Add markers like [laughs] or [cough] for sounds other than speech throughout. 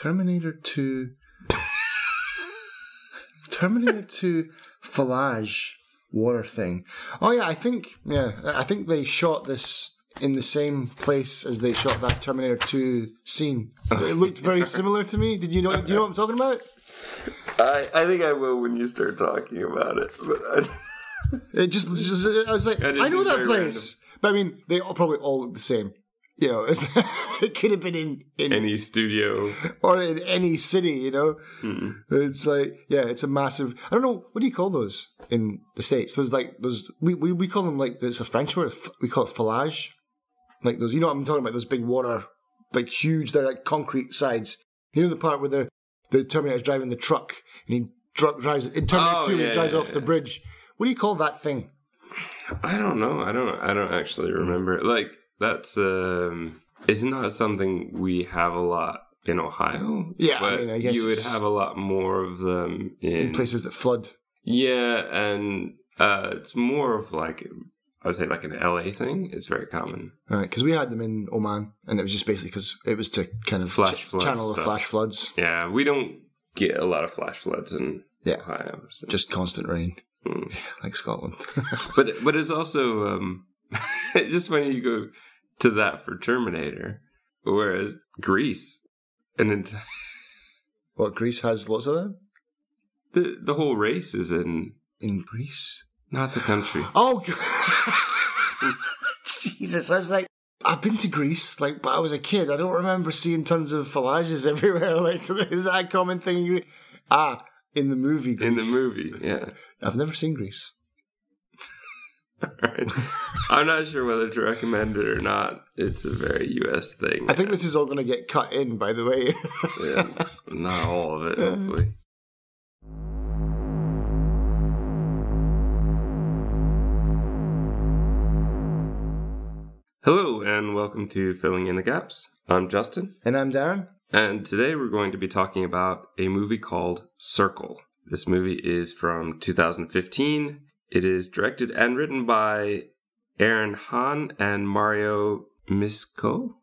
Terminator 2. Terminator 2 Fallage water thing. Oh yeah, I think yeah, I think they shot this in the same place as they shot that Terminator 2 scene. It looked very similar to me. Did you know do you know what I'm talking about? I, I think I will when you start talking about it. But I, It just, just I was like, just I know that place. But I mean, they all probably all look the same. You know, [laughs] it's, it could have been in, in any studio. or in any city, you know. Hmm. It's like, yeah, it's a massive. I don't know what do you call those in the states. Those like those we we, we call them like it's a French word. We call it fallage. Like those, you know what I'm talking about? Those big water, like huge. They're like concrete sides. You know the part where the the Terminator's driving the truck and he dr- drives in Terminator Oh, Two. yeah, he drives yeah, off the bridge. What do you call that thing? I don't know. I don't. I don't actually remember. Like that's um, it's not that something we have a lot in Ohio. Yeah, I mean, I guess you would have a lot more of them in, In places that flood. Yeah, and uh, it's more of like I would say like an LA thing. It's very common. Right, because we had them in Oman, and it was just basically because it was to kind of Flash ch- channel the flash floods. Yeah, we don't get a lot of flash floods in Yeah. Ohio. so- Just constant rain, Mm. [laughs] like Scotland. [laughs] But but it's also um, [laughs] just when you go to that for Terminator, whereas Grease, an entire what Grease has lots of them the the whole race is in in Grease. not the country. [gasps] Oh, [laughs] Jesus! I was like, I've been to Greece, like, but I was a kid. I don't remember seeing tons of fallages [laughs] everywhere. Like, [laughs] is that a common thing? in Ah, in the movie. Greece. In the movie, yeah. I've never seen Grease. Alright. I'm not sure whether to recommend it or not. It's a very U.S. thing. I think this is all going to get cut in. By the way. Yeah, not all of it, [laughs] uh. hopefully. Hello, and welcome to Filling in the Gaps. I'm Justin, and I'm Darren. and today we're going to be talking about a movie called Circle. This movie is from 2015. It is directed and written by Aaron Hann and Mario Misko.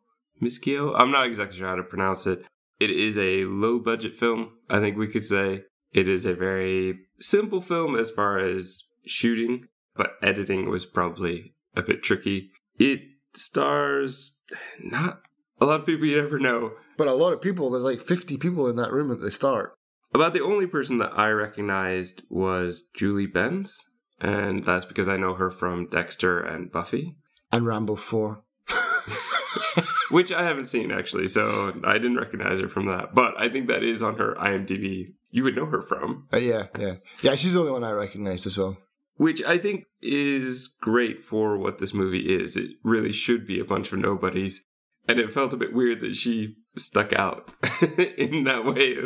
Miskio? I'm not exactly sure how to pronounce it. It is a low budget film, I think we could say. It is a very simple film as far as shooting, but editing was probably a bit tricky. It stars not a lot of people you'd ever know. But a lot of people, there's like 50 people in that room at the start. About the only person that I recognized was Julie Benz, and that's because I know her from Dexter and Buffy, And Rambo 4. [laughs] which I haven't seen actually, so I didn't recognize her from that. But I think that is on her IMDb. You would know her from, Uh, yeah, yeah. Yeah, she's the only one I recognized as well. which I think is great for what this movie is. It really should be a bunch of nobodies, and it felt a bit weird that she stuck out [laughs] in that way.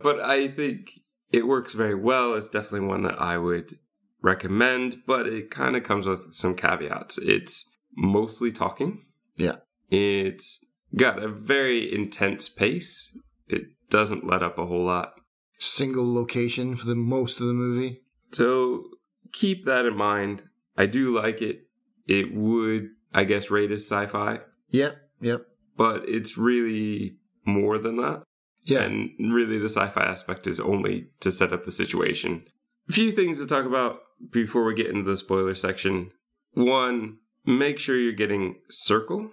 But I think it works very well. It's definitely one that I would recommend, but it kind of comes with some caveats. It's mostly talking. Yeah. It's got a very intense pace. It doesn't let up a whole lot. Single location for the most of the movie. So keep that in mind. I do like it. It would, I guess, rate as sci-fi, Yep, yep. but it's really more than that. Yeah. And really, the sci fi aspect is only to set up the situation. A few things to talk about before we get into the spoiler section. One, make sure you're getting circle,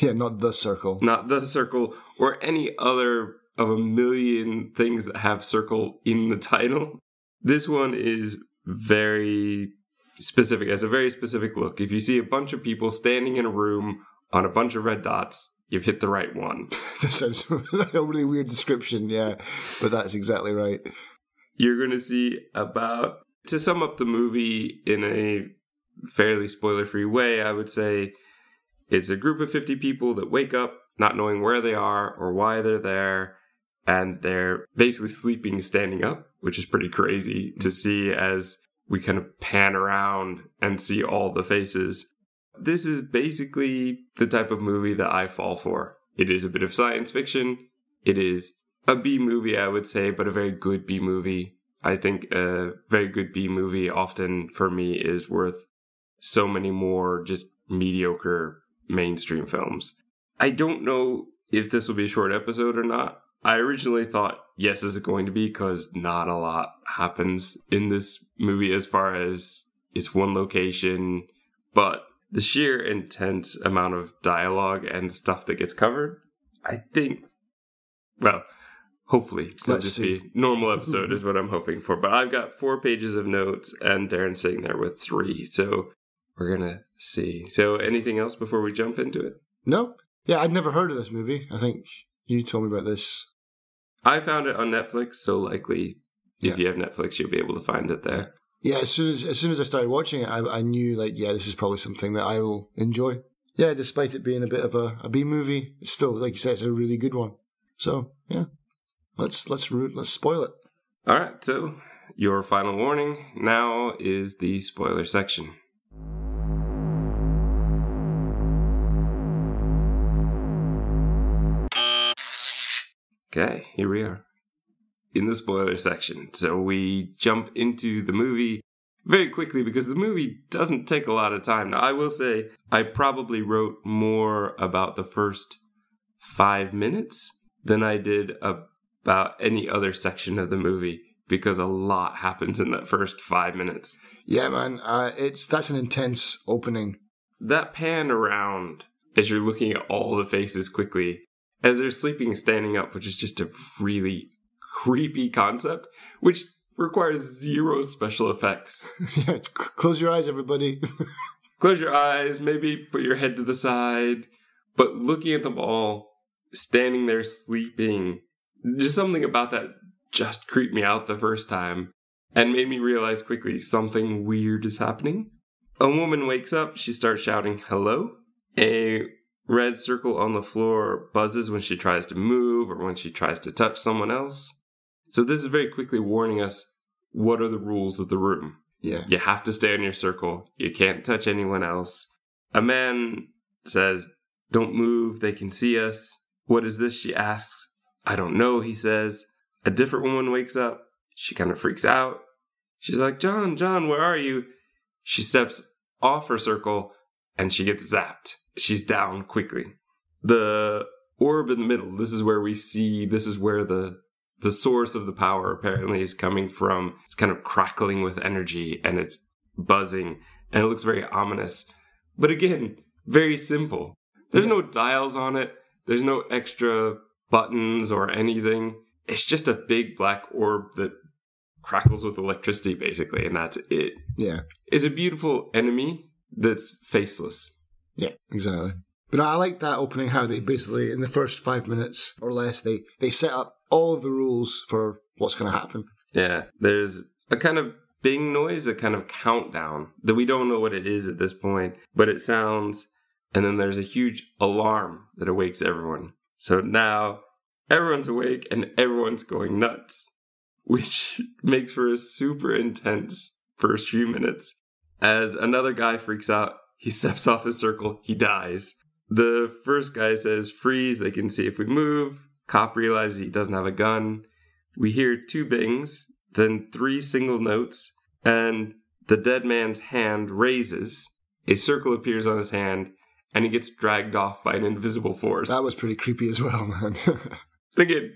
Yeah, not the circle. not the circle or any other of a million things that have circle in the title. This one is very specific. It has a very specific look. If you see a bunch of people standing in a room on a bunch of red dots, you've hit the right one. [laughs] that sounds [laughs] like a really weird description, yeah. But that's exactly right. You're going to see about to sum up the movie in a fairly spoiler free way i would say it's a group of 50 people that wake up not knowing where they are or why they're there and they're basically sleeping standing up which is pretty crazy to see as we kind of pan around and see all the faces. This is basically the type of movie that i fall for. It is a bit of science fiction. It is a B movie, I would say, but a very good B movie. I think a very good B movie often for me is worth so many more just mediocre mainstream films. I don't know if this will be a short episode or not. I originally thought, yes, this is going to be because not a lot happens in this movie as far as it's one location, but the sheer intense amount of dialogue and stuff that gets covered, I think, well, hopefully it'll Let's just see. be normal episode [laughs] is what I'm hoping for. But I've got four pages of notes and Darren's sitting there with three, so we're gonna see. So anything else before we jump into it? No, yeah, I'd never heard of this movie. I think you told me about this. I found it on Netflix, so likely if Yeah. you have Netflix, you'll be able to find it there. Yeah, as soon as as soon as I started watching it, I, I knew like, yeah, this is probably something that I will enjoy. Yeah, despite it being a bit of a, a B movie, it's still like you said, it's a really good one. So yeah, let's let's ru- let's spoil it. All right, so your final warning now is the spoiler section. Okay, here we are in the spoiler section. So we jump into the movie very quickly because the movie doesn't take a lot of time. Now, I will say I probably wrote more about the first five minutes than I did about any other section of the movie because a lot happens in that first five minutes. Yeah, man, uh, it's that's an intense opening. That pan around as you're looking at all the faces quickly as they're sleeping and standing up, which is just a really creepy concept, which requires zero special effects. [laughs] yeah, c- close your eyes, everybody. [laughs] Close your eyes, maybe put your head to the side, but looking at them all standing there sleeping, just something about that just creeped me out the first time and made me realize quickly something weird is happening. A woman wakes up, she starts shouting hello. A red circle on the floor buzzes when she tries to move or when she tries to touch someone else. So this is very quickly warning us what are the rules of the room. yeah, You have to stay in your circle. You can't touch anyone else. A man says, Don't move, they can see us. What is this? She asks. I don't know, he says. A different woman wakes up. She kind of freaks out. She's like, John, John, where are you? She steps off her circle and she gets zapped. She's down quickly. The orb in the middle, this is where we see, this is where the the source of the power apparently is coming from. It's kind of crackling with energy and it's buzzing and it looks very ominous. But again, very simple. There's no dials on it. There's no extra buttons or anything. It's just a big black orb that crackles with electricity basically and that's it. yeah, It's a beautiful enemy that's faceless. yeah, exactly. But I like that opening. How they basically in the first five minutes or less they they set up all of the rules for what's going to happen. Yeah, there's a kind of bing noise, a kind of countdown that we don't know what it is at this point, but it sounds, and then there's a huge alarm that awakes everyone. So now everyone's awake and everyone's going nuts, [laughs] which makes for a super intense first few minutes. As another guy freaks out, he [laughs] steps off his circle, he dies. The first guy says, Freeze, they can see if we move. Cop realizes he doesn't have a gun. We hear two bings, then three single notes, and the dead man's hand raises. A circle appears on his hand, and he gets dragged off by an invisible force. That was pretty creepy as well, man. [laughs] Again,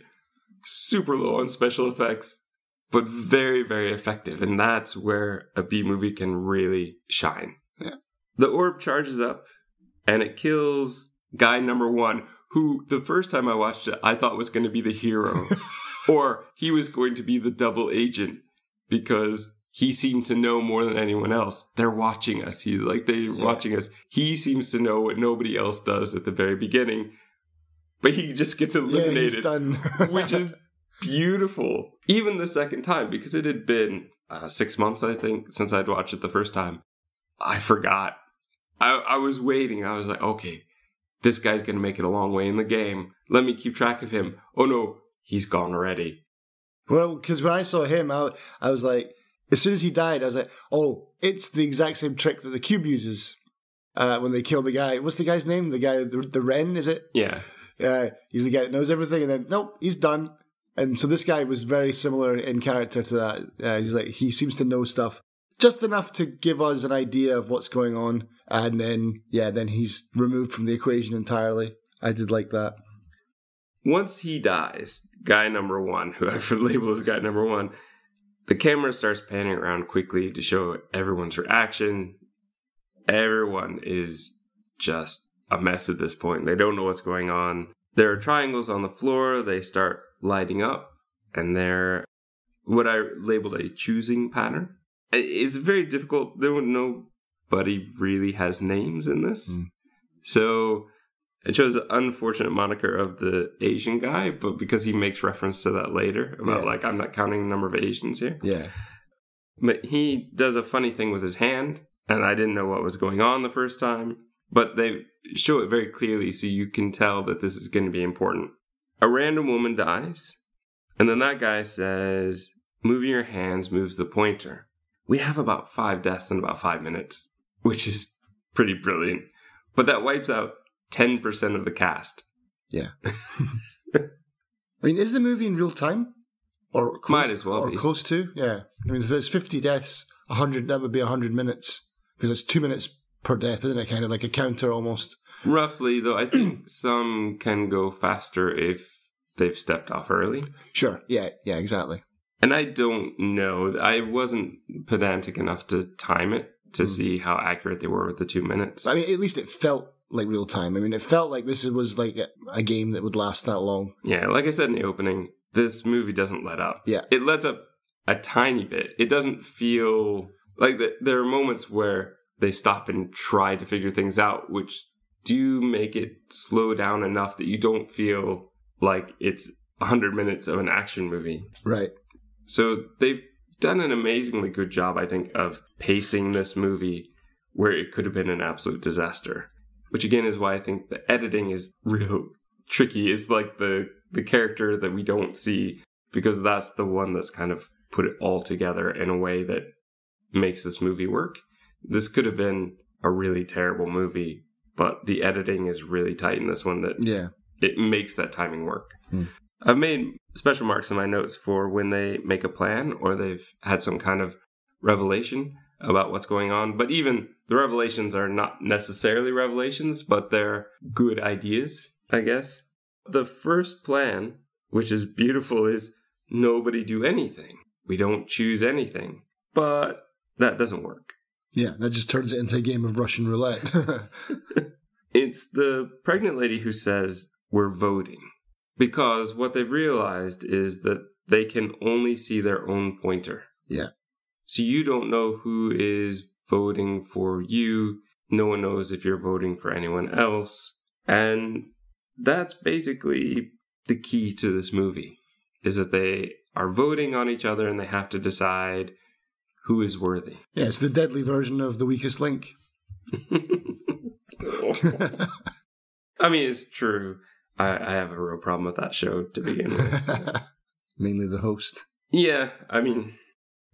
super low on special effects, but very, very effective. And that's where a B movie can really shine. Yeah. The orb charges up and it kills guy number one, who the first time I watched it, I thought was going to be the hero. [laughs] or he was going to be the double agent because he seemed to know more than anyone else. They're watching us. He's like, they're Yeah. watching us. He seems to know what nobody else does at the very beginning, but he just gets yeah, eliminated done. [laughs] which is beautiful. Even the second time, because it had been uh, six months, I think, since I'd watched it the first time. I forgot. I, I was waiting. I was like, okay, this guy's going to make it a long way in the game. Let me keep track of him. Oh no, he's gone already. Well, because when I saw him, I, I was like, as soon as he died, I was like, oh, it's the exact same trick that the cube uses uh, when they kill the guy. What's the guy's name? The guy, the, the Wren, is it? Yeah. Uh, he's the guy that knows everything, and then nope, he's done. And so this guy was very similar in character to that. Uh, he's like he seems to know stuff just enough to give us an idea of what's going on, and then yeah, then he's removed from the equation entirely. I did like that. Once he dies, guy number one, [laughs] who I've labeled as guy number one, the camera starts panning around quickly to show everyone's reaction. Everyone is just a mess at this point. They don't know what's going on. There are triangles on the floor. They start lighting up, and they're what I labeled a choosing pattern. It's very difficult. There nobody really has names in this, Mm. so I chose the unfortunate moniker of the Asian guy, but because he makes reference to that later about Yeah. like I'm not counting the number of Asians here. Yeah. But he does a funny thing with his hand, and I didn't know what was going on the first time. But they show it very clearly so you can tell that this is going to be important. A random woman dies, and then that guy says, Moving your hands moves the pointer. We have about five deaths in about five minutes, which is pretty brilliant. But that wipes out 10% of the cast. Yeah. [laughs] I mean, is the movie in real time? Or close, Might as well or be. close to? Yeah. I mean, if there's 50 deaths, 100, that would be 100 minutes. Because it's two minutes per death, isn't it? Kind of like a counter almost. Roughly, though, I think [clears throat] some can go faster if they've stepped off early. Sure. Yeah. Yeah, exactly. And I don't know. I wasn't pedantic enough to time it to Hmm. see how accurate they were with the two minutes. I mean, at least it felt like real time. I mean, it felt like this was like a, a game that would last that long. Yeah, like I said in the opening, this movie doesn't let up. Yeah. It lets up a tiny bit. It doesn't feel like the, there are moments where they stop and try to figure things out, which do make it slow down enough that you don't feel like it's 100 minutes of an action movie. Right. So they've done an amazingly good job, I think, of pacing this movie where it could have been an absolute disaster. Which again is why I think the editing is real [laughs] tricky. Is like the the character that we don't see because that's the one that's kind of put it all together in a way that makes this movie work. This could have been a really terrible movie, but the editing is really tight in this one that Yeah. it makes that timing work. Hmm. I've made special marks in my notes for when they make a plan or they've had some kind of revelation about what's going on. But even the revelations are not necessarily revelations, but they're good ideas, I guess. The first plan, which is beautiful, is nobody do anything. We don't choose anything. But that doesn't work. Yeah. That just turns it into a game of Russian roulette. [laughs] It's the pregnant lady who says, We're voting. Because what they've realized is that they can only see their own pointer. Yeah. So you don't know who is voting for you. No one knows if you're voting for anyone else. And that's basically the key to this movie is that they are voting on each other and they have to decide who is worthy. yeah, it's the deadly version of the weakest link. [laughs] I mean, it's true. I, I have a real problem with that show to begin with. [laughs] Mainly the host. yeah, I mean,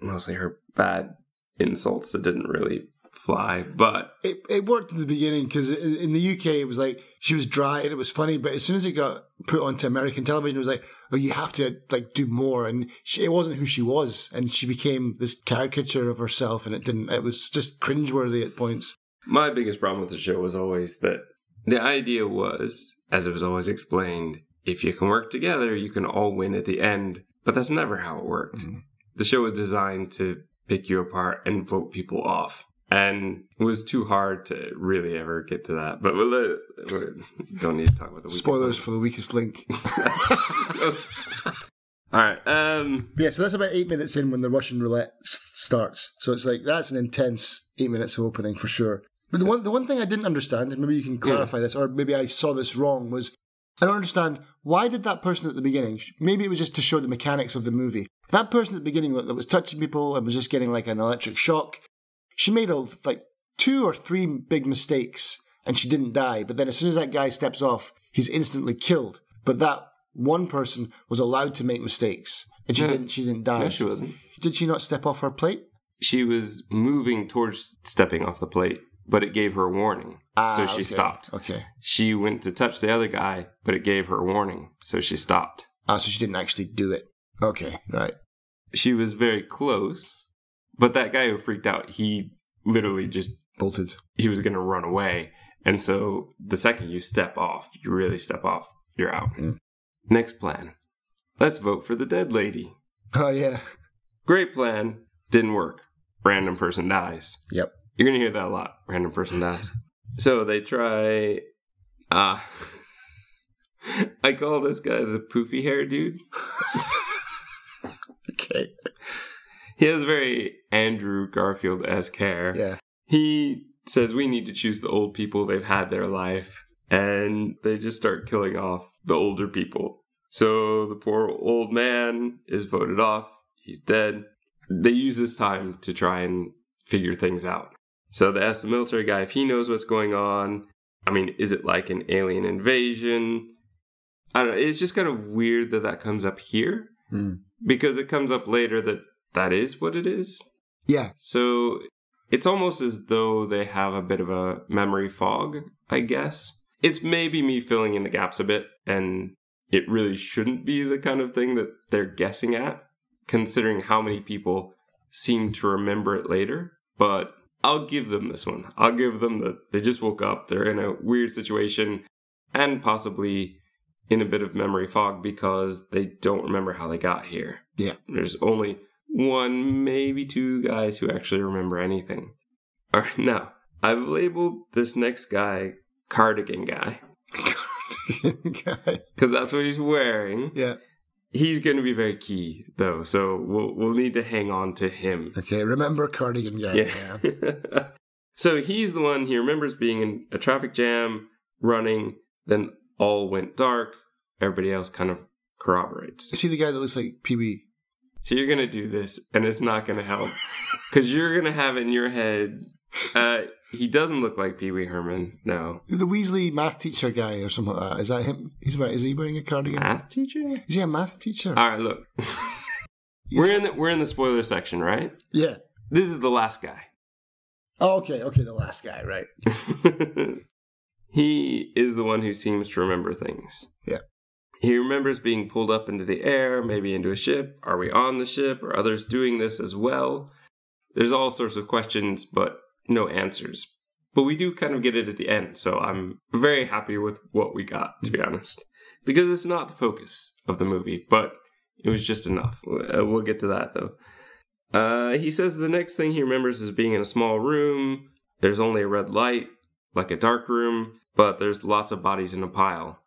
mostly her bad insults that didn't really fly, but It, it worked in the beginning because in the UK it was like she was dry and it was funny, but as soon as it got put onto American television, it was like, oh, you have to like do more, and she, it wasn't who she was, and she became this caricature of herself, and it didn't. It was just cringeworthy at points. my biggest problem with the show was always that the idea was, as it was always explained, if you can work together, you can all win at the end. But that's never how it worked. Mhm. The show was designed to pick you apart and vote people off. And it was too hard to really ever get to that. But we'll, uh, we don't need to talk about the weakest Spoilers link. for the weakest link. [laughs] All right. Um, yeah, so that's about eight minutes in when the Russian roulette s- starts. So it's like that's an intense eight minutes of opening for sure. But the one the one thing I didn't understand, and maybe you can clarify this, or maybe I saw this wrong, was I don't understand why did that person at the beginning? Maybe it was just to show the mechanics of the movie. That person at the beginning that was touching people and was just getting like an electric shock. She made a, like two or three big mistakes and she didn't die. But then as soon as that guy steps off, he's instantly killed. But that one person was allowed to make mistakes and she didn't. She didn't die. no, she wasn't. Did she not step off her plate? She was moving towards stepping off the plate, but it gave her a warning. Ah, so she okay. stopped. Okay. She went to touch the other guy, but it gave her a warning. So she stopped. Ah, so she didn't actually do it. Okay, right. She was very close, but that guy who freaked out, he literally just, Bolted. he was going to run away. And so the second you step off, you really step off, you're out. Mm. Next plan. let's vote for the dead lady. Oh yeah. Great plan. Didn't work. Random person dies. Yep. You're gonna hear that a lot. Random person dies. so they try. Ah. [laughs] I call this guy the poofy hair dude. [laughs] Okay. He has very Andrew Garfield esque hair. Yeah. He says we need to choose the old people. They've had their life. And they just start killing off the older people. So the poor old man is voted off. He's dead. They use this time to try and figure things out. So they ask the military guy if he knows what's going on. I mean, is it like an alien invasion? I don't know. It's just kind of weird that that comes up here Hmm. because it comes up later that that is what it is. Yeah. So it's almost as though they have a bit of a memory fog, I guess. It's maybe me filling in the gaps a bit, and it really shouldn't be the kind of thing that they're guessing at, considering how many people seem to remember it later. But I'll give them this one. I'll give them that they just woke up, they're in a weird situation, and possibly in a bit of memory fog because they don't remember how they got here. Yeah. There's only one, maybe two guys who actually remember anything. All right, now I've labeled this next guy Cardigan Guy Cardigan Guy. because that's what he's wearing. yeah. He's going to be very key though, so we'll we'll need to hang on to him. Okay. Remember cardigan guy. Yeah. [laughs] so he's the one he remembers being in a traffic jam, running, then all went dark. Everybody else kind of corroborates. Is he the guy that looks like Pee Wee? So you're gonna do this, and it's not gonna help [laughs] because you're gonna have it in your head. Uh, he doesn't look like Pee Wee Herman. No, The Weasley math teacher guy or something like that. Is that him? He's wearing, is he wearing a cardigan? math teacher. Is he a math teacher? All right, look, [laughs] we're in the we're in the spoiler section, right? yeah. This is the last guy. Oh, okay. Okay. The last guy, right? [laughs] he is the one who seems to remember things. Yeah. He remembers being pulled up into the air, maybe into a ship. Are we on the ship? Are others doing this as well? There's all sorts of questions, but no answers. But we do kind of get it at the end, so I'm very happy with what we got, to be honest. Because it's not the focus of the movie, but it was just enough. Uh, We'll get to that, though. Uh, he says the next thing he remembers is being in a small room. There's only a red light, like a dark room, but there's lots of bodies in a pile.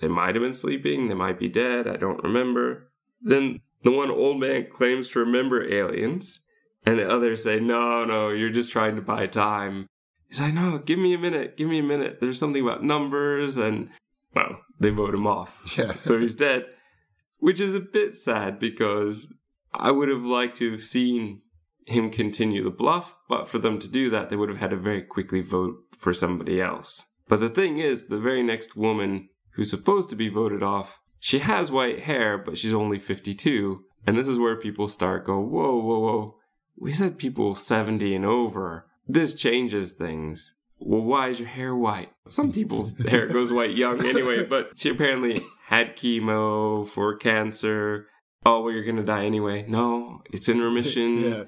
They might have been sleeping, they might be dead, I don't remember. Then the one old man claims to remember aliens, and the others say, No, no, you're just trying to buy time. He's like, No, give me a minute, give me a minute. There's something about numbers, and well, they vote him off. [laughs] Yeah. So he's dead, which is a bit sad because I would have liked to have seen him continue the bluff, but for them to do that, they would have had to very quickly vote for somebody else. But the thing is, the very next woman who's supposed to be voted off, she has white hair, but she's only 52. And this is where people start go, whoa, whoa, whoa. We said people 70 and over. This changes things. Well, why is your hair white? Some people's [laughs] hair goes white young anyway, but she apparently had chemo for cancer. Oh, well, you're gonna die anyway. No, it's in remission. [laughs] yeah.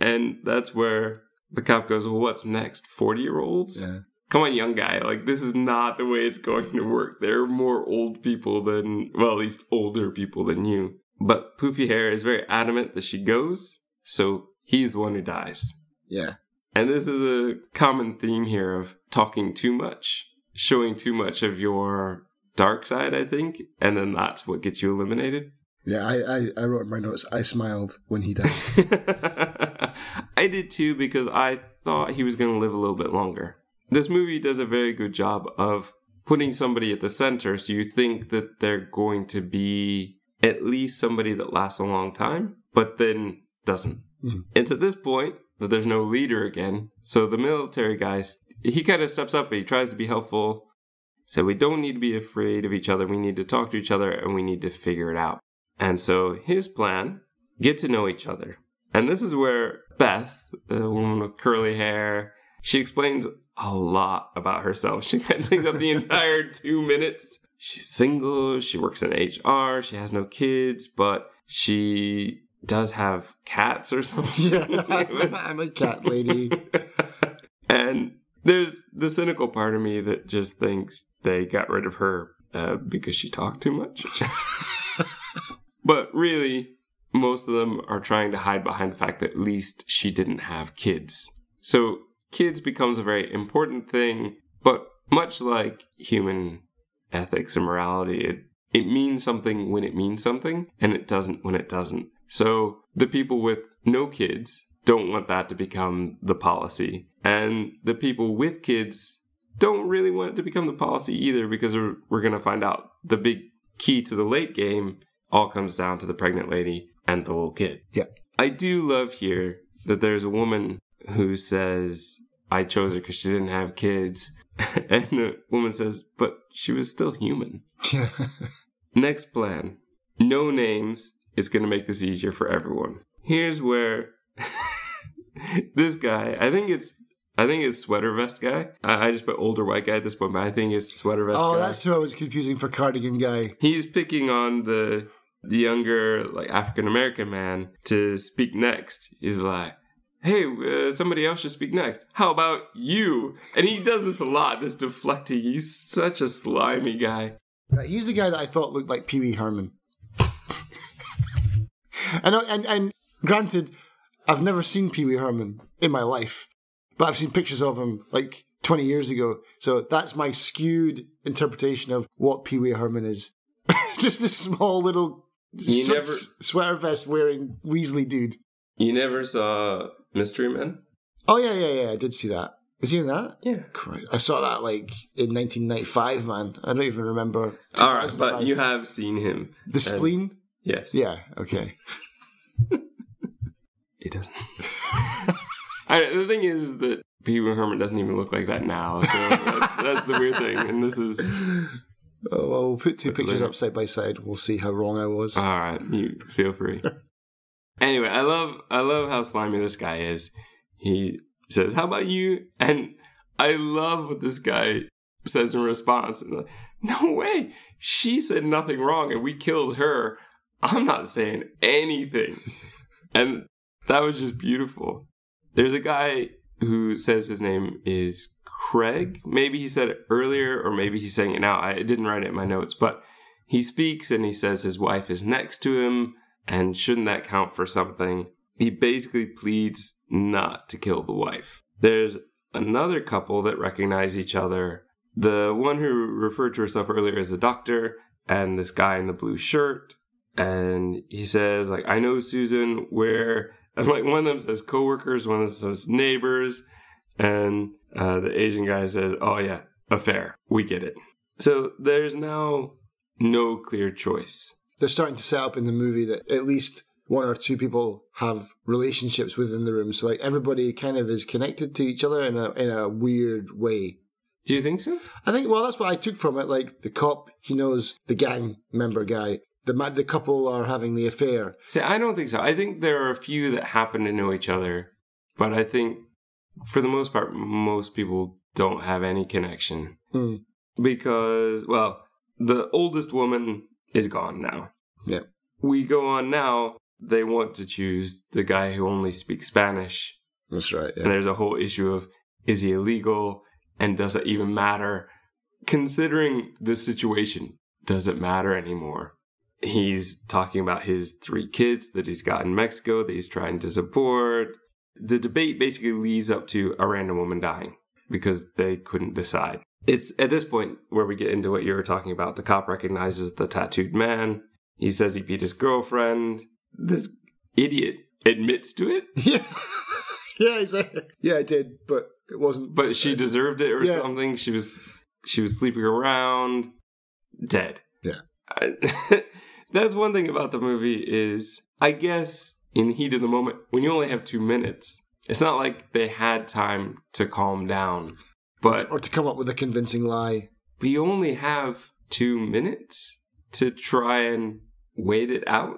And that's where the cop goes, Well, what's next? 40 year olds? Yeah. Come on, young guy. Like, this is not the way it's going to work. There are more old people than, well, at least older people than you. But Poofy Hair is very adamant that she goes, so he's the one who dies. Yeah. And this is a common theme here of talking too much, showing too much of your dark side, I think, and then that's what gets you eliminated. Yeah. I, I, I wrote in my notes. I smiled when he died. [laughs] I did too because I thought he was going to live a little bit longer. This movie does a very good job of putting somebody at the center so you think that they're going to be at least somebody that lasts a long time, but then doesn't. Mhm. It's at this point that there's no leader again. So the military guy, he kind of steps up, but he tries to be helpful. So we don't need to be afraid of each other. We need to talk to each other and we need to figure it out. And so his plan, get to know each other. And this is where Beth, the woman with curly hair, she explains a lot about herself. [laughs] She kind of takes up the entire two minutes. She's single, she works in HR, she has no kids, but she does have cats or something. yeah. [laughs] [laughs] I'm a cat lady. and there's the cynical part of me that just thinks they got rid of her uh, because she talked too much. But really, most of them are trying to hide behind the fact that at least she didn't have kids. So kids becomes a very important thing, but much like human ethics and morality, it, it means something when it means something, and it doesn't when it doesn't. So the people with no kids don't want that to become the policy. And the people with kids don't really want it to become the policy either because we're, we're going to find out the big key to the late game all comes down to the pregnant lady and the little kid. Yeah. I do love here that there's a woman who says, I chose her because she didn't have kids. [laughs] and the woman says, but she was still human. [laughs] Next plan no names is going to make this easier for everyone. Here's where [laughs] this guy, I think it's. I think it's sweater vest guy. I, I just put older white guy at this point, but I think it's sweater vest oh, guy. that's who I was confusing for cardigan guy. He's picking on the the younger like African American man to speak next. He's like, "Hey, uh, somebody else should speak next. How about you?" And he does this a lot. This deflecting. He's such a slimy guy. He's the guy that I thought looked like Pee Wee Herman. [laughs] and, and and granted, I've never seen Pee Wee Herman in my life, but I've seen pictures of him like 20 years ago. So that's my skewed interpretation of what Pee Wee Herman is. [laughs] Just this small little swe- never- sweater vest wearing Weasley dude. You never saw Mystery Men? Oh yeah, yeah, yeah. I did see that. Is he in that? Yeah. Christ. I saw that like in 1995, man. I don't even remember. All right, but you have seen him. the spleen. Yes. Yeah. Okay. [laughs] It doesn't. [laughs] I, the thing is that Pee Wee Herman doesn't even look like that now. So that's, that's the weird thing. And this is Oh, well, we'll put two pictures later. up side by side. We'll see how wrong I was. all right. You feel free. [laughs] Anyway, I love I love how slimy this guy is. He says, "How about you?" And I love what this guy says in response. Like, no way. She said nothing wrong, and we killed her. I'm not saying anything. [laughs] and that was just beautiful. There's a guy who says his name is Craig. Maybe he said it earlier, or maybe he's saying it now. I didn't write it in my notes, but he speaks and he says his wife is next to him, and shouldn't that count for something? He basically pleads not to kill the wife. There's another couple that recognize each other. The one who referred to herself earlier as a doctor, and this guy in the blue shirt. And he says, like, I know Susan, where [laughs] and like one of them says coworkers, one of them says neighbors, and uh, the Asian guy says, "Oh yeah, affair. We get it." So there's now no clear choice. They're starting to set up in the movie that at least one or two people have relationships within the room. So like everybody kind of is connected to each other in a in a weird way. Do you think so? I think well that's what I took from it. Like the cop, he knows the gang member guy. The the couple are having the affair. See, I don't think so. I think there are a few that happen to know each other, but I think for the most part, most people don't have any connection Hmm. because, well, the oldest woman is gone now. Yeah. We go on now. They want to choose the guy who only speaks Spanish That's right. And there's a whole issue of is he illegal and does it even matter? Considering the situation, does it matter anymore? He's talking about his three kids that he's got in Mexico that he's trying to support. The debate basically leads up to a random woman dying because they couldn't decide. It's at this point where we get into what you were talking about. The cop recognizes the tattooed man. He says he beat his girlfriend. This idiot admits to it [laughs] Yeah. yeah, exactly. Yeah, I did, but it wasn't. but she deserved it or Yeah. something. She was she was sleeping around, dead. Yeah. I, [laughs] that's one thing about the movie is I guess in the heat of the moment when you only have two minutes, it's not like they had time to calm down, but or to come up with a convincing lie. we only have two minutes to try and wait it out.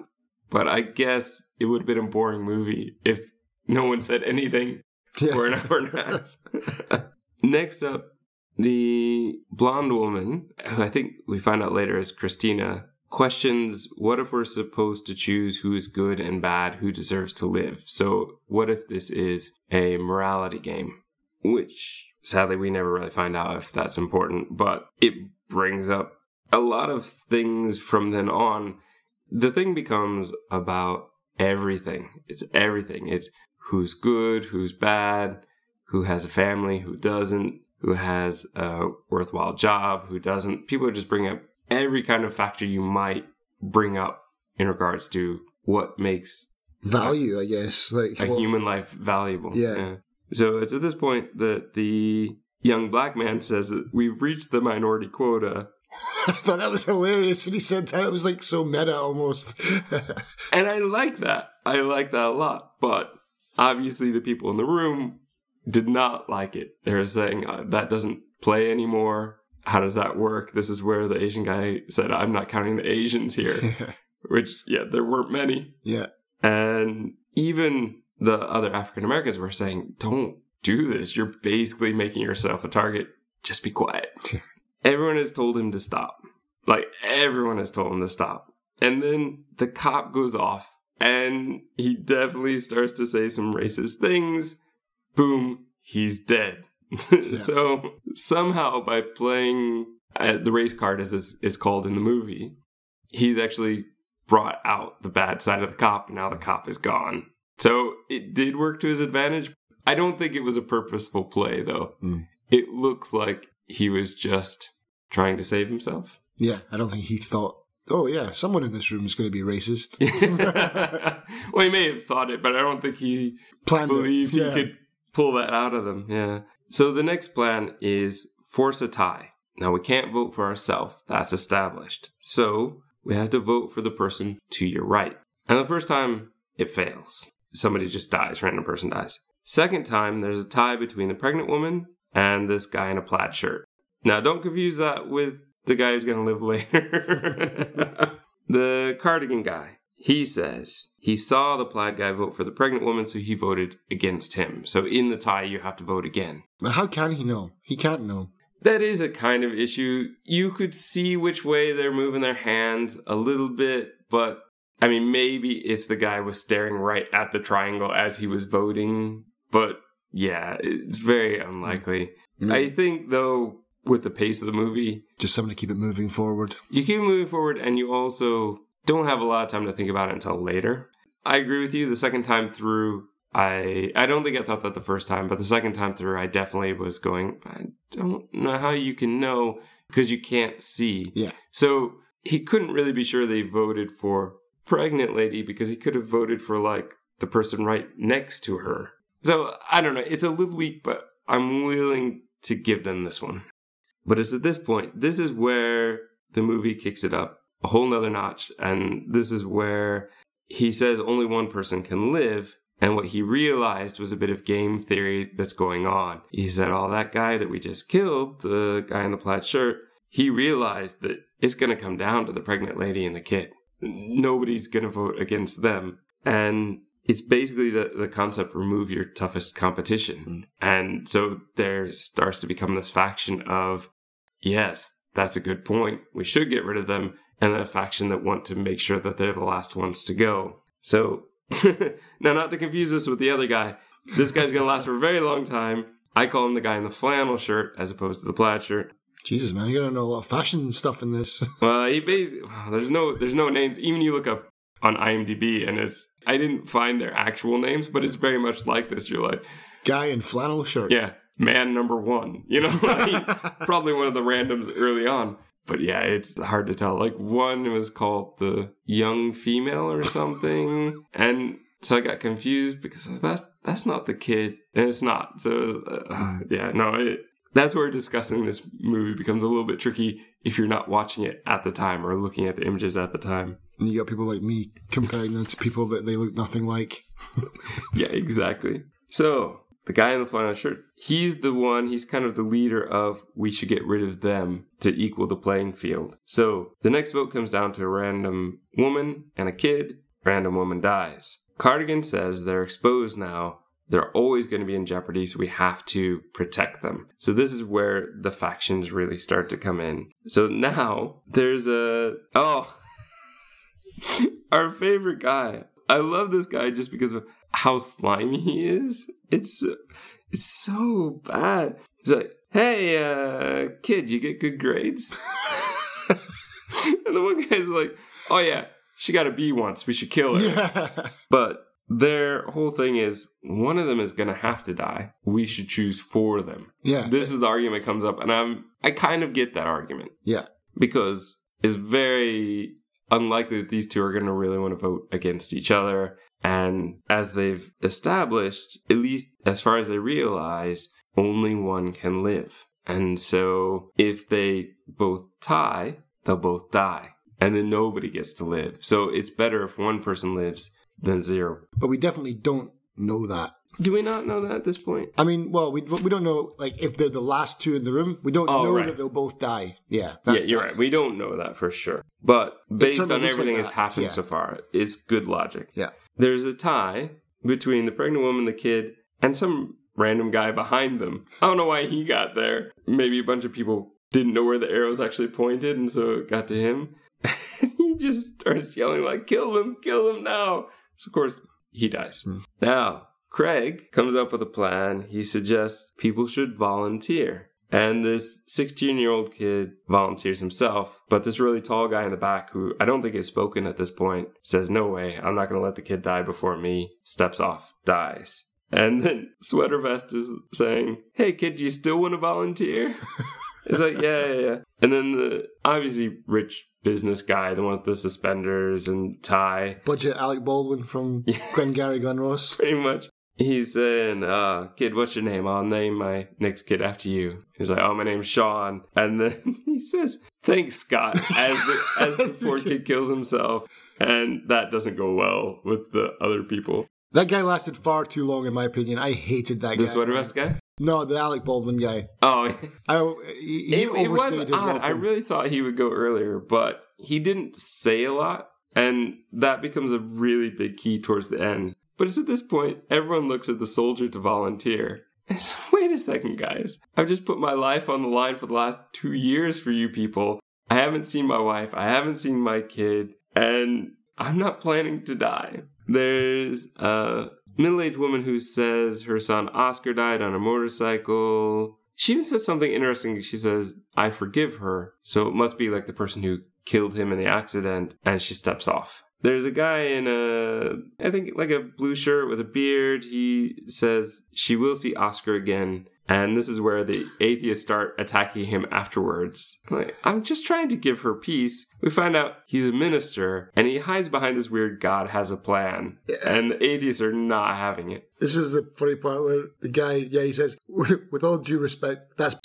But I guess it would have been a boring movie if no one said anything Yeah. for an hour and a half. Next up, the blonde woman, who I think we find out later is Christina, questions what if we're supposed to choose who is good and bad, who deserves to live? So, what if this is a morality game? Which, sadly, we never really find out if that's important, but it brings up a lot of things from then on. the thing becomes about everything. It's everything. It's who's good, who's bad, who has a family, who doesn't, who has a worthwhile job, who doesn't. People are just bringing up every kind of factor you might bring up in regards to what makes Value, I guess. Like a well, human life valuable. Yeah. So it's at this point that the young black man says that we've reached the minority quota. [laughs] I thought that was hilarious when he said that. It was like so meta almost. [laughs] And I like that. I like that a lot. But obviously, the people in the room did not like it. They were saying, uh, that doesn't play anymore. How does that work? This is where the Asian guy said, I'm not counting the Asians here, [laughs] which, yeah, there weren't many. yeah. And even the other African Americans were saying, don't do this. You're basically making yourself a target. Just be quiet. everyone has told him to stop. Like, everyone has told him to stop. And then the cop goes off and he definitely starts to say some racist things. Boom, he's dead. [laughs] so somehow by playing uh, the race card as is called in the movie, he's actually brought out the bad side of the cop. and Now the cop is gone. So it did work to his advantage. I don't think it was a purposeful play though. Mm. It looks like he was just trying to save himself. Yeah, I don't think he thought, oh, yeah, someone in this room is going to be racist. [laughs] well, he may have thought it, but I don't think he Planned it. believed Yeah. he could pull that out of them. Yeah. So the next plan is force a tie. Now we can't vote for ourselves. That's established. So we have to vote for the person to your right. And the first time it fails. Somebody just dies, random person dies. Second time there's a tie between the pregnant woman and this guy in a plaid shirt. Now don't confuse that with the guy who's going to live [laughs] later. the cardigan guy. He says he saw the plaid guy vote for the pregnant woman, so he voted against him. So in the tie, you have to vote again. But how can he know? He can't know. That is a kind of issue. You could see which way they're moving their hands a little bit, but I mean, maybe if the guy was staring right at the triangle as he was voting, but yeah, it's very unlikely. Mm. I think, though, with the pace of the movie, Just something to keep it moving forward. you keep moving forward and you also don't have a lot of time to think about it until later. I agree with you. The second time through, I I don't think I thought that the first time, but the second time through, I definitely was going. I don't know how you can know because you can't see. Yeah. So he couldn't really be sure they voted for pregnant lady because he could have voted for like the person right next to her. So I don't know. It's a little weak, but I'm willing to give them this one. But it's at this point, this is where the movie kicks it up a whole nother notch. And this is where he says only one person can live. And what he realized was a bit of game theory that's going on. He said, Oh, that guy that we just killed, the guy in the plaid shirt, he realized that it's going to come down to the pregnant lady and the kid. Nobody's going to vote against them. And it's basically the, the concept remove your toughest competition. Hmm. And so there starts to become this faction of, yes, that's a good point. We should get rid of them. And then a faction that want to make sure that they're the last ones to go. So [laughs] now, not to confuse this with the other guy, this guy's going to last for a very long time. I call him the guy in the flannel shirt as opposed to the plaid shirt. Jesus, man, you gotta know a lot of fashion stuff in this. [laughs] Well, he basically [sighs] there's no there's no names. Even you look up on IMDb, and it's I didn't find their actual names, but it's very much like this. You're like, Guy in flannel shirt. yeah, man number one. You know, [laughs] like, [laughs] probably one of the randoms early on. But yeah, it's hard to tell. Like one was called the young female or something, and so I got confused because that's that's not the kid, and it's not. So uh, yeah, no, it, that's where discussing this movie becomes a little bit tricky if you're not watching it at the time or looking at the images at the time. And you got people like me comparing them to people that they look nothing like. [laughs] Yeah, exactly. So the guy in the flannel shirt, he's the one, he's kind of the leader of we should get rid of them to equal the playing field. So the next vote comes down to a random woman and a kid. Random woman dies. Cardigan says they're exposed now. They're always going to be in jeopardy, so we have to protect them. So this is where the factions really start to come in. So now there's a oh [laughs] our favorite guy. I love this guy just because of how slimy he is. It's it's so bad. He's like, "Hey, uh, kid, you get good grades?" [laughs] and the one guy's like, "Oh yeah, she got a B once. We should kill her. [laughs] Yeah. But their whole thing is one of them is going to have to die. We should choose for them. Yeah. This is the argument comes up, and I'm I kind of get that argument Yeah. because it's very unlikely that these two are going to really want to vote against each other. And as they've established, at least as far as they realize, only one can live. And so if they both tie, they'll both die. And then nobody gets to live. So it's better if one person lives than zero. But we definitely don't know that. Do we not know that at this point? I mean, well, we we don't know like if they're the last two in the room. We don't Oh, know right. that they'll both die. Yeah. yeah, you're right. We don't know that for sure. But based on looks like everything that's happened yeah. so far, it's good logic. Yeah. There's a tie between the pregnant woman, the kid, and some random guy behind them. I don't know why he got there. Maybe a bunch of people didn't know where the arrows actually pointed, and so it got to him. [laughs] And he just starts yelling like, "Kill him! Kill him now!" So of course he dies. Hmm. Now Craig comes up with a plan. He suggests people should volunteer. And this 16 year old kid volunteers himself, but this really tall guy in the back, who I don't think has spoken at this point, says, No way, I'm not going to let the kid die before me, steps off, dies. And then [laughs] Sweater Vest is saying, Hey kid, do you still want to volunteer? [laughs] It's like, yeah, yeah, yeah. And then the obviously rich business guy, the one with the suspenders and tie, budget Alec Baldwin from [laughs] Glengarry Glen Ross. pretty much. He's saying, uh, kid, what's your name? I'll name my next kid after you. He's like, oh, my name's Sean. And then [laughs] he says, thanks, Scott, as the, [laughs] as the poor kid kills himself. And that doesn't go well with the other people. That guy lasted far too long, in my opinion. I hated that The guy. The sweater vest guy? No, the Alec Baldwin guy. Oh, [laughs] I, he, he it, it was overstayed his odd. welcome. I really thought he would go earlier, but he didn't say a lot, and that becomes a really big key towards the end. But it's at this point everyone looks at the soldier to volunteer. [laughs] It's, Wait a second, guys. I've just put my life on the line for the last two years for you people. I haven't seen my wife. I haven't seen my kid, and I'm not planning to die. There's a middle-aged woman who says her son Oscar died on a motorcycle. She even says something interesting. She says, I forgive her. So it must be like the person who killed him in the accident, and she steps off. There's a guy in a, I think like a blue shirt with a beard. He says she will see Oscar again. And this is where the atheists start attacking him afterwards. I'm like, I'm just trying to give her peace. We find out he's a minister and he hides behind this weird God has a plan. And the atheists are not having it. This is the funny part where the guy, yeah, he says, [laughs] with all due respect, that's.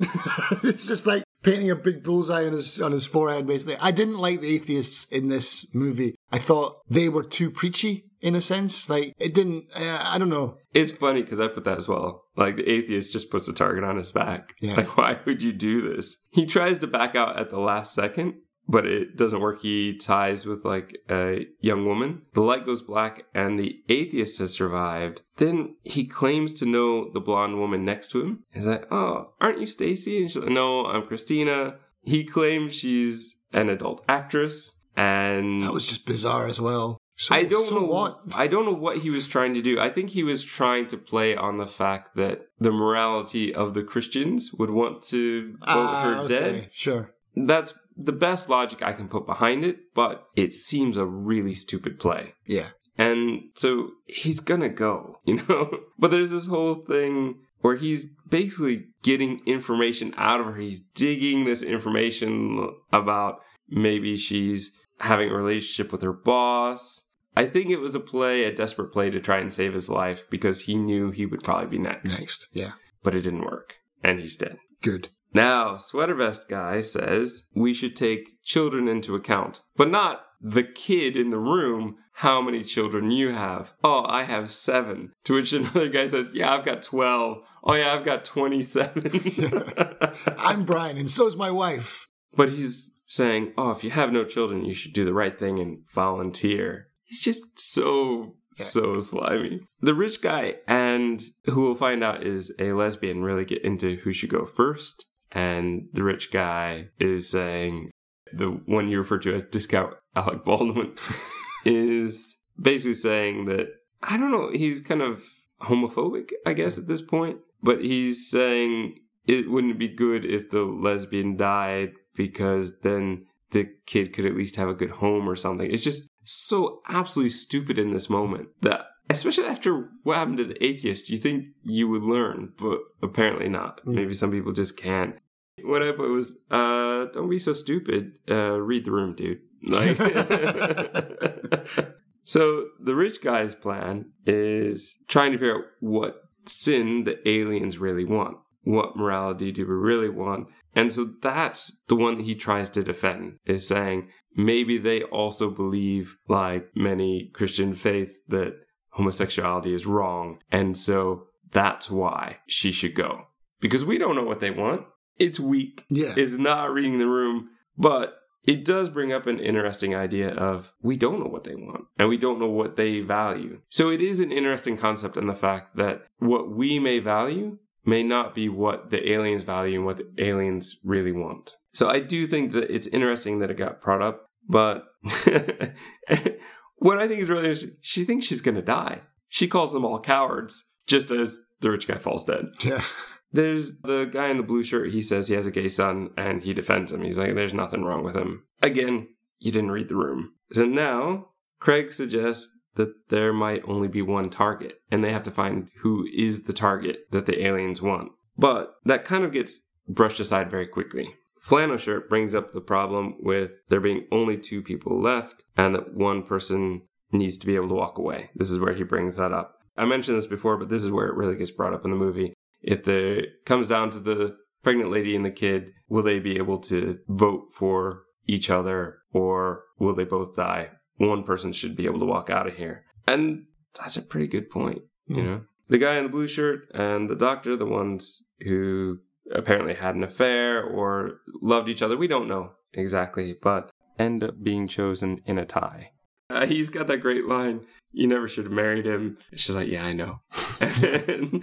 [laughs] it's just like painting a big bullseye on his on his forehead. Basically, I didn't like the atheists in this movie. I thought they were too preachy in a sense. Like it didn't. Uh, I don't know. It's funny because I put that as well. Like the atheist just puts a target on his back. Yeah. Like, [laughs] why would you do this? He tries to back out at the last second, but it doesn't work. He ties with like a young woman. The light goes black and the atheist has survived. Then he claims to know the blonde woman next to him. He's like, Oh, aren't you Stacy? And she's like, No, I'm Christina. He claims she's an adult actress. And That was just bizarre as well. So, I don't so know what. I don't know what he was trying to do. I think he was trying to play on the fact that the morality of the Christians would want to vote Ah, her okay, dead. Sure. That's the best logic I can put behind it, but it seems a really stupid play. Yeah. And so he's gonna go, [laughs] you know? But there's this whole thing where he's basically getting information out of her. He's digging this information about maybe she's having a relationship with her boss. I think it was a play, a desperate play to try and save his life because he knew he would probably be next. Next. Yeah. But it didn't work. And he's dead. Good. Now, Sweater Vest Guy says we should take children into account, but not the kid in the room, how many children you have. Oh, I have seven. To which another guy says, Yeah, I've got 12. Oh, yeah, I've got 27. [laughs] I'm Brian, and so's my wife. but he's saying, Oh, if you have no children, you should do the right thing and volunteer. He's just so, Yeah. so slimy. The rich guy and who we'll find out is a lesbian really get into who should go first. And the rich guy is saying, the one you refer to as discount [laughs] Alec Baldwin [laughs] is basically saying that, I don't know, he's kind of homophobic, I guess, at this point. But he's saying it wouldn't be good if the lesbian died because then the kid could at least have a good home or something. It's just so absolutely stupid in this moment that especially after what happened to the atheist, you think you would learn, but apparently not. Mm. Maybe some people just can't. What I put was, uh, don't be so stupid. Uh, read the room, dude. Like, [laughs] [laughs] so the rich guy's plan is trying to figure out what sin the aliens really want. What morality do we really want? And so that's the one that he tries to defend is saying maybe they also believe, like many Christian faiths, that homosexuality is wrong. And so that's why she should go. Because we don't know what they want. It's weak. Yeah. It's not reading the room. But it does bring up an interesting idea of we don't know what they want and we don't know what they value. So it is an interesting concept in the fact that what we may value may not be what the aliens value and what the aliens really want. So I do think that it's interesting that it got brought up, but [laughs] what I think is really interesting, she thinks she's going to die. She calls them all cowards just as the rich guy falls dead. Yeah. There's the guy in the blue shirt. He says he has a gay son and he defends him. He's like, there's nothing wrong with him. Again, you didn't read the room. So now Craig suggests that there might only be one target and they have to find who is the target that the aliens want. But that kind of gets brushed aside very quickly. Flannel Shirt brings up the problem with there being only two people left and that one person needs to be able to walk away. This is where he brings that up. I mentioned this before, but this is where it really gets brought up in the movie. If the comes down to the pregnant lady and the kid, will they be able to vote for each other or will they both die? One person should be able to walk out of here. And that's a pretty good point, you Hmm. know? The guy in the blue shirt and the doctor, the ones who apparently had an affair or loved each other, we don't know exactly, but end up being chosen in a tie. Uh, he's got that great line, you never should have married him. She's like, yeah, I know. [laughs] and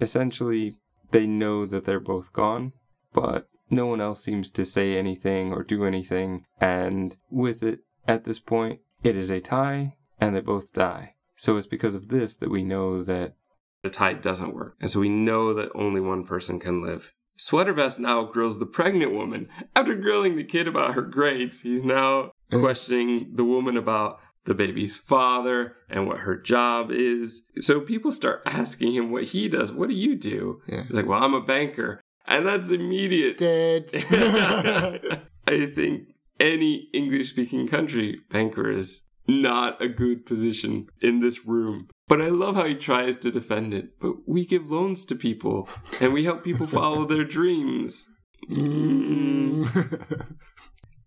essentially, they know that they're both gone, but no one else seems to say anything or do anything. And with it, at this point, it is a tie, and they both die. So it's because of this that we know that the tie doesn't work. And so we know that only one person can live. Sweater Vest now grills the pregnant woman. After grilling the kid about her grades, he's now [laughs] questioning the woman about the baby's father and what her job is. So people start asking him what he does. What do you do? Yeah. Like, well, I'm a banker. And that's immediate. Dead. [laughs] [laughs] I think any English speaking country, banker is not a good position in this room. But I love how he tries to defend it. But we give loans to people and we help people follow their dreams. Mm. [laughs]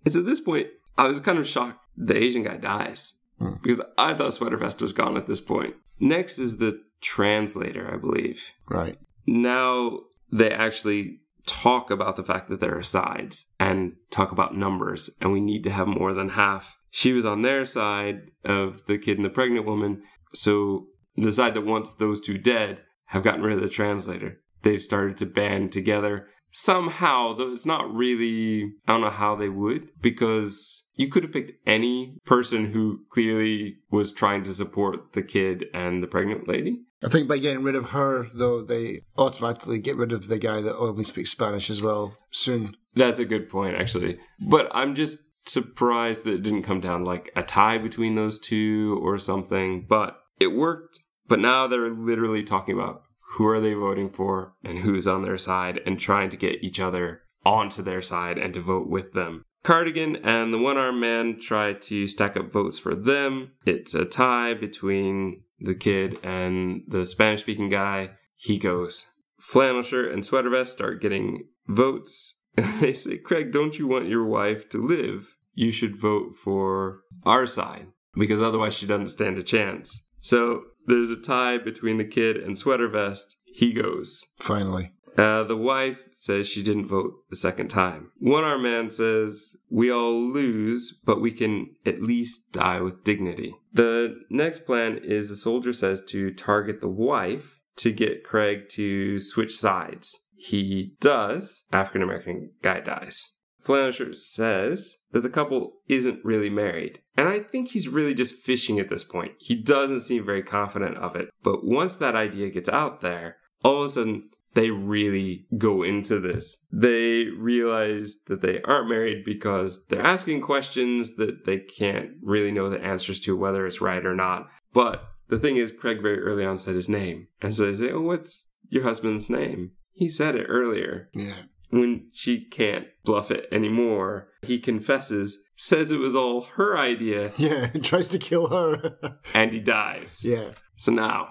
It's at this point, I was kind of shocked the Asian guy dies. Hmm. Because I thought Sweater Vest was gone at this point. Next is the translator, I believe right. now they actually talk about the fact that there are sides and talk about numbers and we need to have more than half she was on their side of the kid and the pregnant woman so the side that wants those two dead have gotten rid of the translator they've started to band together somehow though it's not really i don't know how they would because you could have picked any person who clearly was trying to support the kid and the pregnant lady I think by getting rid of her, though, they automatically get rid of the guy that only speaks Spanish as well soon. That's a good point, actually. But I'm just surprised that it didn't come down like a tie between those two or something. But it worked. But now they're literally talking about who are they voting for and who's on their side and trying to get each other onto their side and to vote with them. Cardigan and the one armed man try to stack up votes for them. It's a tie between the kid and the Spanish speaking guy. He goes. Flannel shirt and sweater vest start getting votes. [laughs] They say, Craig, don't you want your wife to live? You should vote for our side because otherwise she doesn't stand a chance. So there's a tie between the kid and sweater vest. He goes. Finally. Uh, the wife says she didn't vote the second time. One armed man says, We all lose, but we can at least die with dignity. The next plan is the soldier says to target the wife to get Craig to switch sides. He does. African American guy dies. Flannel Shirt says that the couple isn't really married. And I think he's really just fishing at this point. He doesn't seem very confident of it. But once that idea gets out there, all of a sudden, they really go into this. They realize that they aren't married because they're asking questions that they can't really know the answers to, whether it's right or not. But the thing is, Craig very early on said his name. And so they say, Oh, what's your husband's name? He said it earlier. Yeah. When she can't bluff it anymore, he confesses, says it was all her idea, [laughs] Yeah. and Tries to kill her. [laughs] and he dies. yeah. So now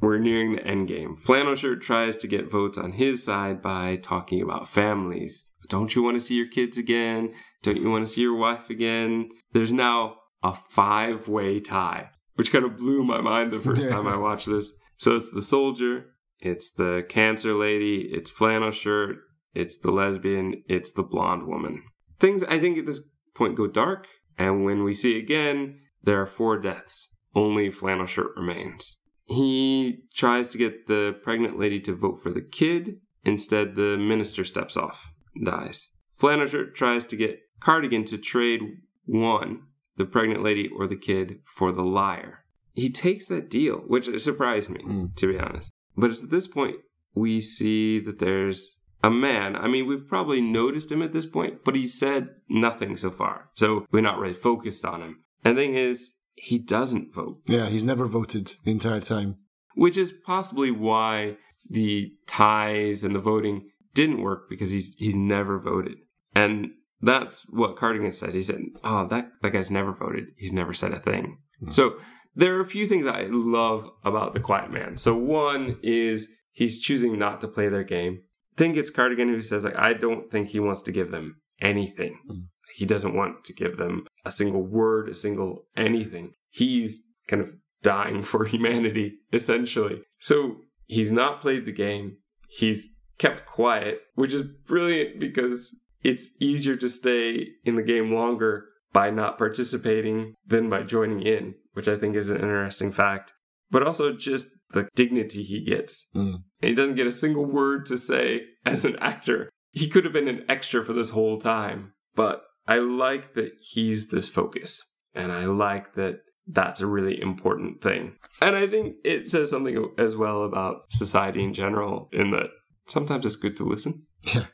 we're nearing the end game. Flannel Shirt tries to get votes on his side by talking about families. Don't you want to see your kids again? Don't you want to see your wife again? There's now a five way tie, which kind of blew my mind the first Yeah. time I watched this. So it's the soldier, it's the cancer lady, it's Flannel Shirt, it's the lesbian, it's the blonde woman. Things I think at this point go dark, and when we see again, there are four deaths. Only Flannel Shirt remains. He tries to get the pregnant lady to vote for the kid. Instead, the minister steps off, dies. Flannel Shirt tries to get Cardigan to trade one, the pregnant lady or the kid, for the liar. He takes that deal, which surprised me, Mm. to be honest. But it's at this point we see that there's a man. I mean, we've probably noticed him at this point, but he said nothing so far. So we're not really focused on him. And the thing is, he doesn't vote Yeah. He's never voted the entire time. which is possibly why the ties and the voting didn't work because he's he's never voted. And that's what Cardigan said. He said, "Oh, that that guy's never voted. He's never said a thing." Hmm. So there are a few things I love about the Quiet Man. So one is he's choosing not to play their game. Think it's Cardigan who says like I don't think he wants to give them anything. Mm. He doesn't want to give them a single word, a single anything. He's kind of dying [laughs] for humanity, essentially. So he's not played the game. He's kept quiet, which is brilliant because it's easier to stay in the game longer by not participating than by joining in, which I think is an interesting fact. But also just the dignity he gets. Mm. And he doesn't get a single word to say as an actor. He could have been an extra for this whole time. But I like that he's this focus. And I like that that's a really important thing. And I think it says something as well about society in general, in that sometimes it's good to listen. Yeah.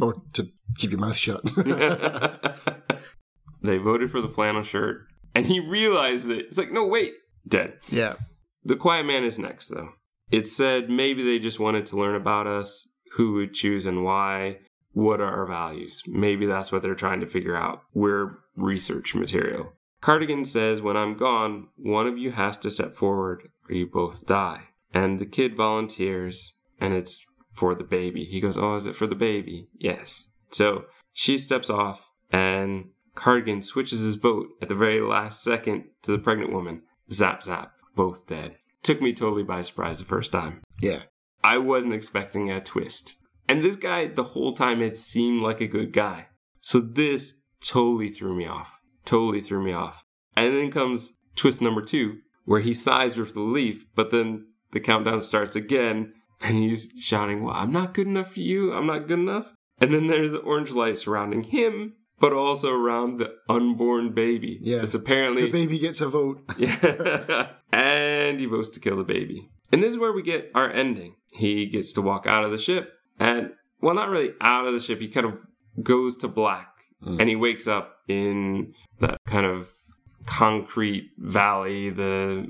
Or to keep your mouth shut. [laughs] they voted for the flannel shirt, and he realized it. It's like, no, wait, dead. yeah. The Quiet Man is next, though. It said maybe they just wanted to learn about us, who would choose and why, what are our values. Maybe that's what they're trying to figure out. We're research material. Cardigan says, When I'm gone, one of you has to step forward or you both die. And the kid volunteers, and it's for the baby. He goes, Oh, is it for the baby? Yes. So she steps off, and Cardigan switches his vote at the very last second to the pregnant woman. Zap, zap, both dead. Took me totally by surprise the first time. Yeah. I wasn't expecting a twist. And this guy, the whole time, it seemed like a good guy. So this totally threw me off. Totally threw me off. And then comes twist number two, where he sighs with relief, but then the countdown starts again, and he's shouting, Well, I'm not good enough for you. I'm not good enough. And then there's the orange light surrounding him, but also around the unborn baby. Yeah. It's apparently The baby gets a vote. [laughs] yeah. and he votes to kill the baby. And this is where we get our ending. He gets to walk out of the ship, and, well, not really out of the ship, he kind of goes to black, Mm. and he wakes up in that kind of concrete valley, the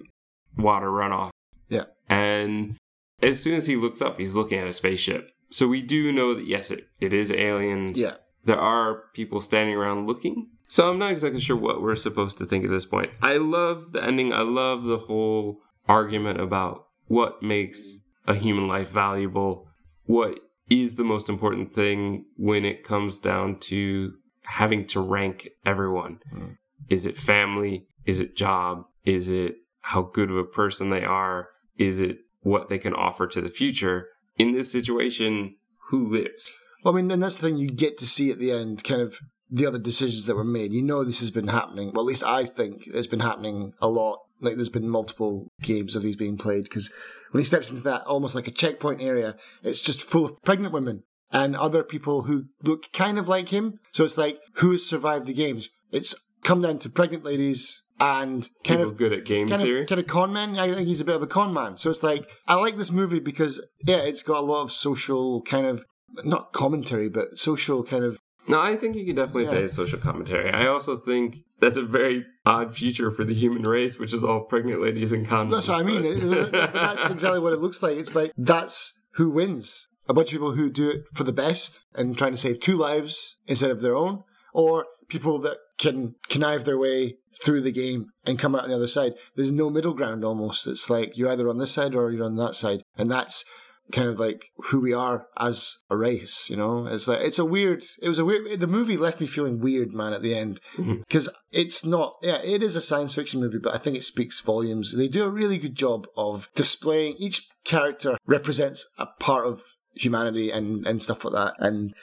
water runoff. Yeah. And as soon as he looks up, he's looking at a spaceship. So we do know that, yes, it, it is aliens Yeah. There are people standing around looking. So I'm not exactly sure what we're supposed to think at this point. I love the ending. I love the whole argument about what makes a human life valuable, what is the most important thing when it comes down to having to rank everyone. Mm. Is it family? Is it job? Is it how good of a person they are? Is it what they can offer to the future? In this situation, who lives? Well, I mean, and that's the thing you get to see at the end, kind of the other decisions that were made. You know, this has been happening. Well, at least I think it's been happening a lot. Like, there's been multiple games of these being played because when he steps into that almost like a checkpoint area, it's just full of pregnant women and other people who look kind of like him. So it's like, who has survived the games? It's come down to pregnant ladies and kind People of good at game kind theory. of kind of con man. I think he's a bit of a con man. So it's like I like this movie because yeah, it's got a lot of social kind of not commentary, but social kind of No, I think you could definitely Yeah. say social commentary. I also think that's a very odd future for the human race, which is all pregnant ladies and condoms. That's what I mean. It- that's [laughs] exactly what it looks like. It's like that's who wins. A bunch of people who do it for the best and trying to save two lives instead of their own, or people that can connive their way through the game and come out on the other side. There's no middle ground almost. It's like you're either on this side or you're on that side. And that's kind of like who we are as a race, you know? It's like it's a weird it was a weird the movie left me feeling weird, man, at the end. Mm-hmm. Because it's not yeah, it is a science fiction movie, but I think it speaks volumes. They do a really good job of displaying each character represents a part of humanity and, and stuff like that. And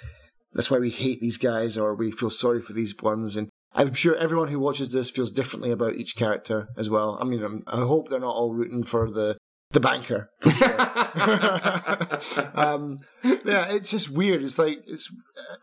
that's why we hate these guys or we feel sorry for these ones. And I'm sure everyone who watches this feels differently about each character as well. I mean, I'm, I hope they're not all rooting for the the banker. Sure. [laughs] um, yeah, it's just weird. It's like it's.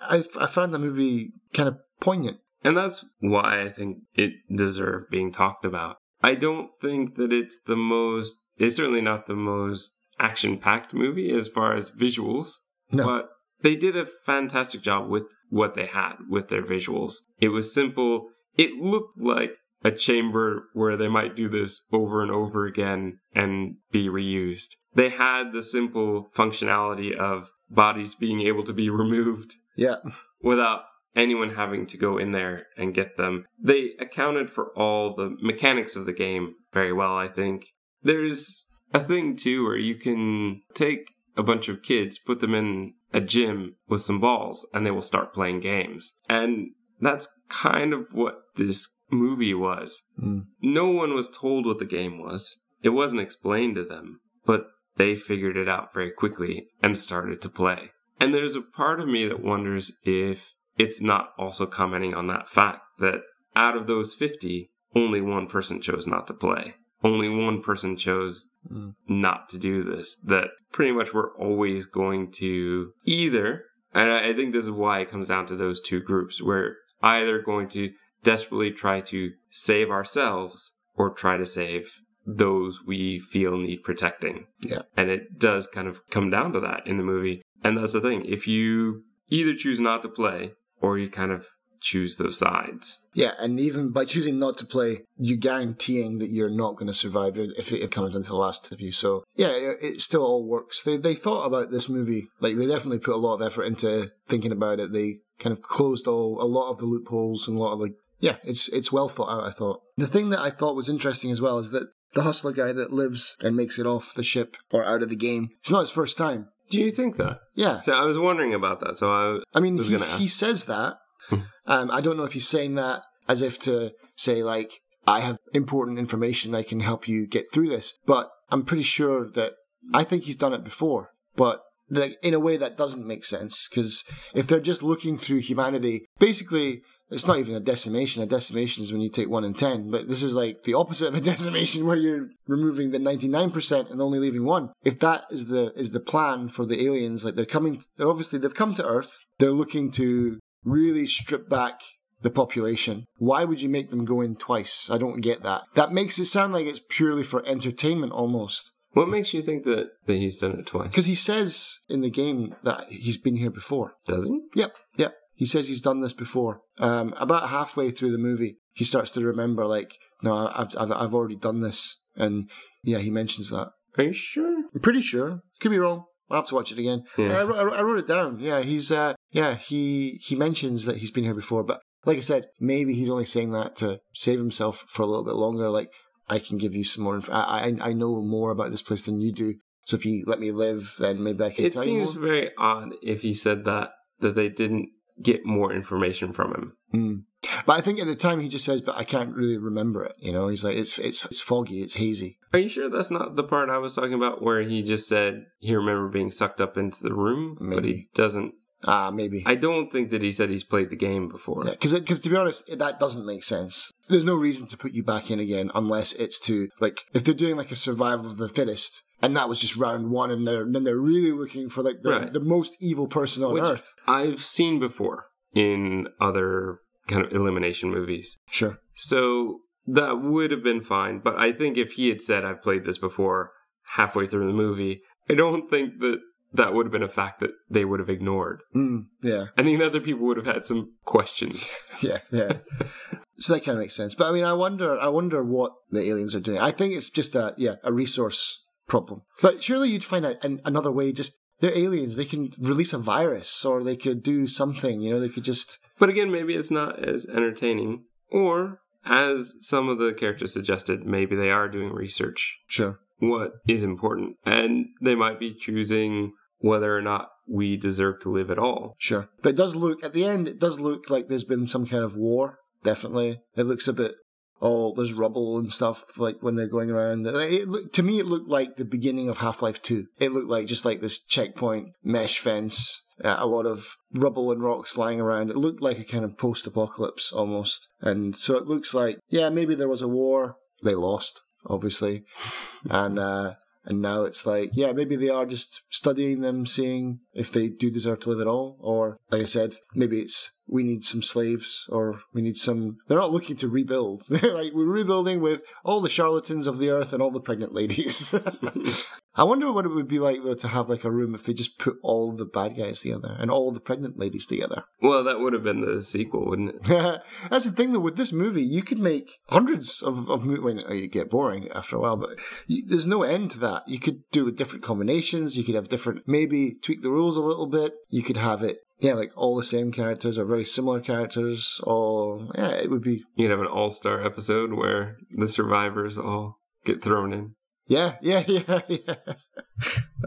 I I found the movie kind of poignant. And that's why I think it deserved being talked about. I don't think that it's the most, it's certainly not the most action packed movie as far as visuals, No. but they did a fantastic job with what they had with their visuals. It was simple. It looked like a chamber where they might do this over and over again and be reused. They had the simple functionality of bodies being able to be [laughs] removed Yeah, without anyone having to go in there and get them. They accounted for all the mechanics of the game very well, I think. There's a thing too where you can take a bunch of kids, put them in a gym with some balls, and they will start playing games. And that's kind of what this movie was. Mm. No one was told what the game was. It wasn't explained to them, but they figured it out very quickly and started to play. And there's a part of me that wonders if it's not also commenting on that fact that out of those 50, only one person chose not to play. Only one person chose Mm. not to do this. That pretty much we're always going to either, and I think this is why it comes down to those two groups. We're either going to desperately try to save ourselves or try to save those we feel need protecting. Yeah. And it does kind of come down to that in the movie. And that's the thing. If you either choose not to play or you kind of choose those sides. yeah, and even by choosing not to play, you're guaranteeing that you're not going to survive if it comes into the last of you. So yeah, it, still all works. They they thought about this movie, like they definitely put a lot of effort into thinking about it. They kind of closed all a lot of the loopholes and a lot of like yeah, it's it's well thought out. I thought the thing that I thought was interesting as well is that the hustler guy that lives and makes it off the ship or out of the game, it's not his first time. Do you think that? Yeah, So I was wondering about that. So I I mean, he, he says that. Hmm. um, I don't know if he's saying that as if to say, like, I have important information I can help you get through this. But I'm pretty sure that I think he's done it before. But like, in a way that doesn't make sense. Because if they're just looking through humanity, basically, it's not even a decimation. A decimation is when you take one in ten. But this is like the opposite of a [laughs] decimation where you're removing the 99% and only leaving one. If that is the is the plan for the aliens, like they're coming, they're obviously, they've come to Earth. They're looking to really strip back the population. Why would you make them go in twice? I don't get that. That makes it sound like it's purely for entertainment almost. What makes you think that, that he's done it twice? Because he says in the game that he's been here before. Does he? Yep, yep. He says he's done this before. Um, about halfway through the movie, he starts to remember, like, no, I've, I've, I've already done this. And yeah, he mentions that. Are you sure? I'm pretty sure. Could be wrong. I'll have to watch it again. Yeah. I, wrote, I wrote it down. Yeah, he's uh, yeah he he mentions that he's been here before, but like I said, maybe he's only saying that to save himself for a little bit longer. Like I can give you some more. Inf- I, I I know more about this place than you do. So if you let me live, then maybe I can It tell seems you more. very odd if he said that that they didn't get more information from him. Mm. But I think at the time he just says, "But I can't really remember it." You know, he's like, "It's it's it's foggy, it's hazy." Are you sure that's not the part I was talking about where he just said he remembered being sucked up into the room, but he doesn't? Ah, maybe. I don't think that he said he's played the game before. Because because to be honest, that doesn't make sense. There's no reason to put you back in again unless it's to like if they're doing like a survival of the fittest, and that was just round one, and they're then they're really looking for like the, Right. the most evil person on Which earth. I've seen before in other kind of elimination movies. Sure. So that would have been fine. But I think if he had said, I've played this before halfway through the movie, I don't think that that would have been a fact that they would have ignored. Mm, yeah, I think other people would have had some questions. [laughs] yeah, yeah. [laughs] so that kind of makes sense. But I mean, I wonder, I wonder what the aliens are doing. I think it's just a yeah a resource problem. But surely you'd find out an, another way. Just they're aliens. They can release a virus, or they could do something. You know, they could just. But again, maybe it's not as entertaining. Or, as some of the characters suggested, maybe they are doing research. Sure. What is important. And they might be choosing whether or not we deserve to live at all. Sure. But it does look, at the end, it does look like there's been some kind of war, definitely. It looks a bit, oh, there's rubble and stuff, like when they're going around. It, to me, it looked like the beginning of Half Life 2. It looked like just like this checkpoint mesh fence. Uh, a lot of rubble and rocks lying around. It looked like a kind of post apocalypse almost. And so it looks like, yeah, maybe there was a war. They lost, obviously. [laughs] and, uh, and now it's like, yeah, maybe they are just studying them, seeing if they do deserve to live at all. Or, like I said, maybe it's we need some slaves or we need some. They're not looking to rebuild. [laughs] They're like, we're rebuilding with all the charlatans of the earth and all the pregnant ladies. [laughs] [laughs] I wonder what it would be like, though, to have like a room if they just put all the bad guys together and all the pregnant ladies together. Well, that would have been the sequel, wouldn't it? That's the thing, though, with this movie, you could make hundreds of, of movies. Well, you get boring after a while, but you, there's no end to that. You could do with different combinations. You could have different, maybe tweak the rules a little bit. You could have it yeah, like all the same characters or very similar characters. Or yeah, it would be. You'd have an all-star episode where the survivors all get thrown in. Yeah, yeah, [laughs] yeah, yeah.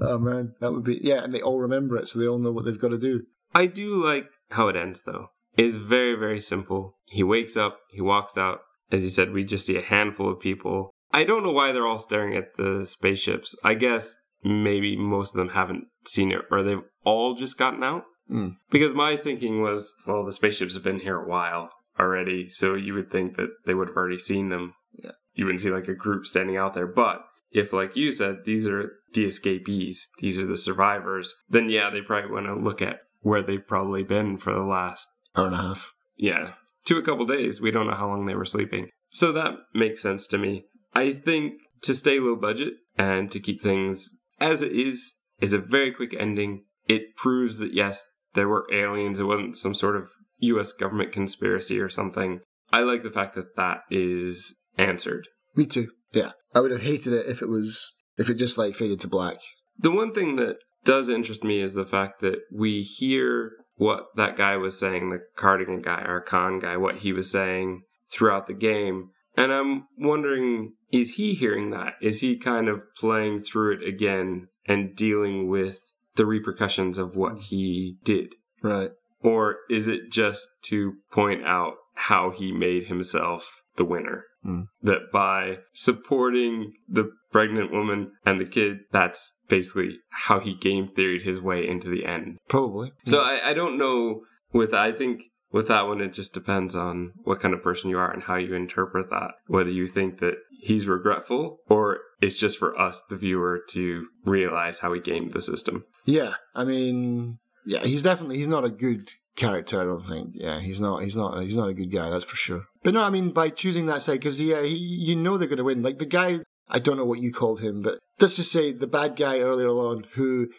oh man, that would be yeah, and they all remember it, so they all know what they've got to do. I do like how it ends, though. It's very, very simple. He wakes up, he walks out. As you said, we just see a handful of people. I don't know why they're all staring at the spaceships. I guess maybe most of them haven't seen it, or they've all just gotten out. Mm. Because my thinking was, well, the spaceships have been here a while already, so you would think that they would have already seen them. Yeah. You wouldn't see like a group standing out there. But if, like you said, these are the escapees, these are the survivors, then yeah, they probably want to look at where they've probably been for the last hour and a half. Yeah, to a couple days. We don't know how long they were sleeping. So that makes sense to me. I think to stay low budget and to keep things as it is is a very quick ending. It proves that yes, there were aliens. It wasn't some sort of US government conspiracy or something. I like the fact that that is answered. Me too. Yeah. I would have hated it if it was if it just like faded to black. The one thing that does interest me is the fact that we hear what that guy was saying, the cardigan guy or con guy, what he was saying throughout the game. And I'm wondering, is he hearing that? Is he kind of playing through it again and dealing with the repercussions of what he did? Right. Or is it just to point out how he made himself the winner? Mm. That by supporting the pregnant woman and the kid, that's basically how he game theoried his way into the end. Probably. So I, I don't know with I think with that one it just depends on what kind of person you are and how you interpret that. Whether you think that he's regretful or it's just for us, the viewer, to realize how he gamed the system. Yeah. I mean yeah, he's definitely he's not a good character. I don't think. Yeah, he's not. He's not. He's not a good guy. That's for sure. But no, I mean by choosing that side because yeah, he, you know they're going to win. Like the guy, I don't know what you called him, but let's just say the bad guy earlier on who.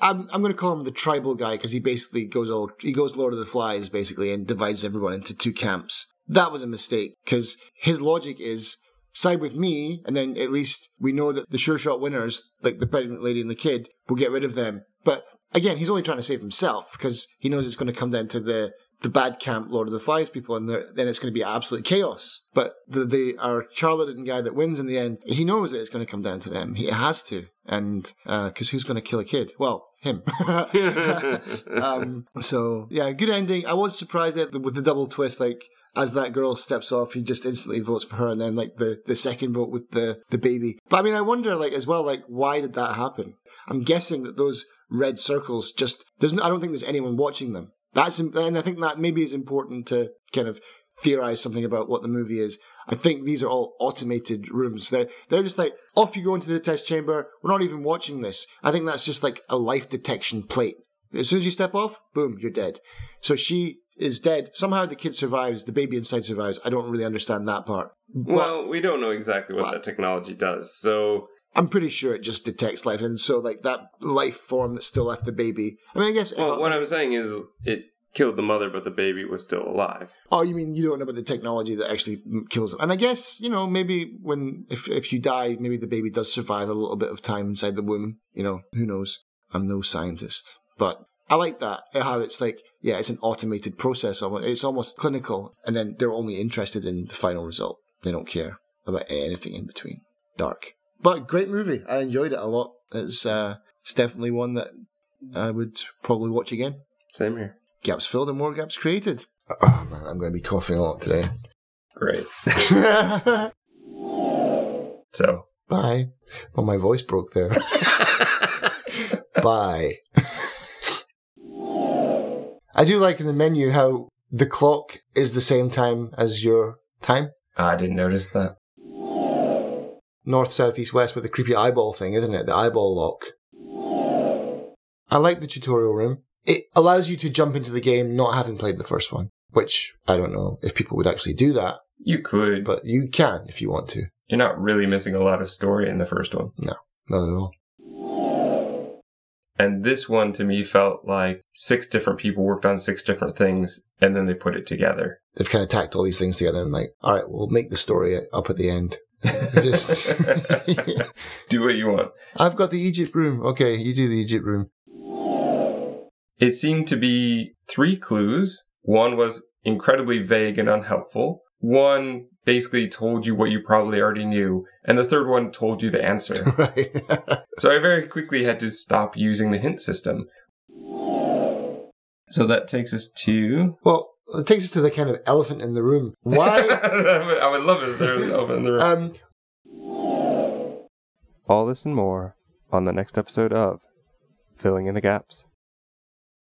I'm I'm going to call him the tribal guy because he basically goes all he goes Lord of the Flies basically and divides everyone into two camps. That was a mistake because his logic is side with me, and then at least we know that the sure shot winners, like the pregnant lady and the kid, will get rid of them. But again, he's only trying to save himself because he knows it's going to come down to the the bad camp Lord of the Flies people, and then it's going to be absolute chaos. But the, the our charlatan guy that wins in the end, he knows that it's going to come down to them. He has to, and because uh, who's going to kill a kid? Well, him. [laughs] um, so yeah, good ending. I was surprised at the, with the double twist, like. As that girl steps off, he just instantly votes for her, and then like the, the second vote with the, the baby. But I mean, I wonder like as well, like why did that happen? I'm guessing that those red circles just there's no, I don't think there's anyone watching them. That's and I think that maybe is important to kind of theorize something about what the movie is. I think these are all automated rooms. They're they're just like off you go into the test chamber. We're not even watching this. I think that's just like a life detection plate. As soon as you step off, boom, you're dead. So she is dead. Somehow the kid survives. The baby inside survives. I don't really understand that part. But Well, we don't know exactly what But- that technology does. So I'm pretty sure it just detects life, and so like that life form that still left the baby. I mean, I guess. well, what I'm saying is it killed the mother, but the baby was still alive. Oh, you mean you don't know about the technology that actually kills them? And I guess you know maybe when if if you die, maybe the baby does survive a little bit of time inside the womb. You know, who knows? I'm no scientist, but I like that how it's like yeah, it's an automated process. It's almost clinical, and then they're only interested in the final result. They don't care about anything in between. Dark, but great movie. I enjoyed it a lot. It's uh, it's definitely one that I would probably watch again Same here. gaps filled and more gaps created. Oh man, I'm going to be coughing a lot today. Great. [laughs] So bye. Well, my voice broke there. [laughs] Bye. [laughs] I do like in the menu how the clock is the same time as your time. I didn't notice that. North, south, east, west with the creepy eyeball thing, isn't it? The eyeball lock. I like the tutorial room. It allows you to jump into the game not having played the first one, which I don't know if people would actually do that, You could, but you can if you want to. you're not really missing a lot of story in the first one. No, not at all. And this one to me felt like six different people worked on six different things and then they put it together. They've kind of tacked all these things together and like, all right, we'll make the story up at the end. [laughs] Just, Do what you want. I've got the Egypt room. Okay, you do the Egypt room. It seemed to be three clues. One was incredibly vague and unhelpful. One basically told you what you probably already knew. And the third one told you the answer. [laughs] right. [laughs] so I very quickly had to stop using the hint system. So that takes us to. well, it takes us to the kind of elephant in the room. Why? [laughs] I would love it if there was an elephant in the room. um, All this and more on the next episode of Filling in the Gaps.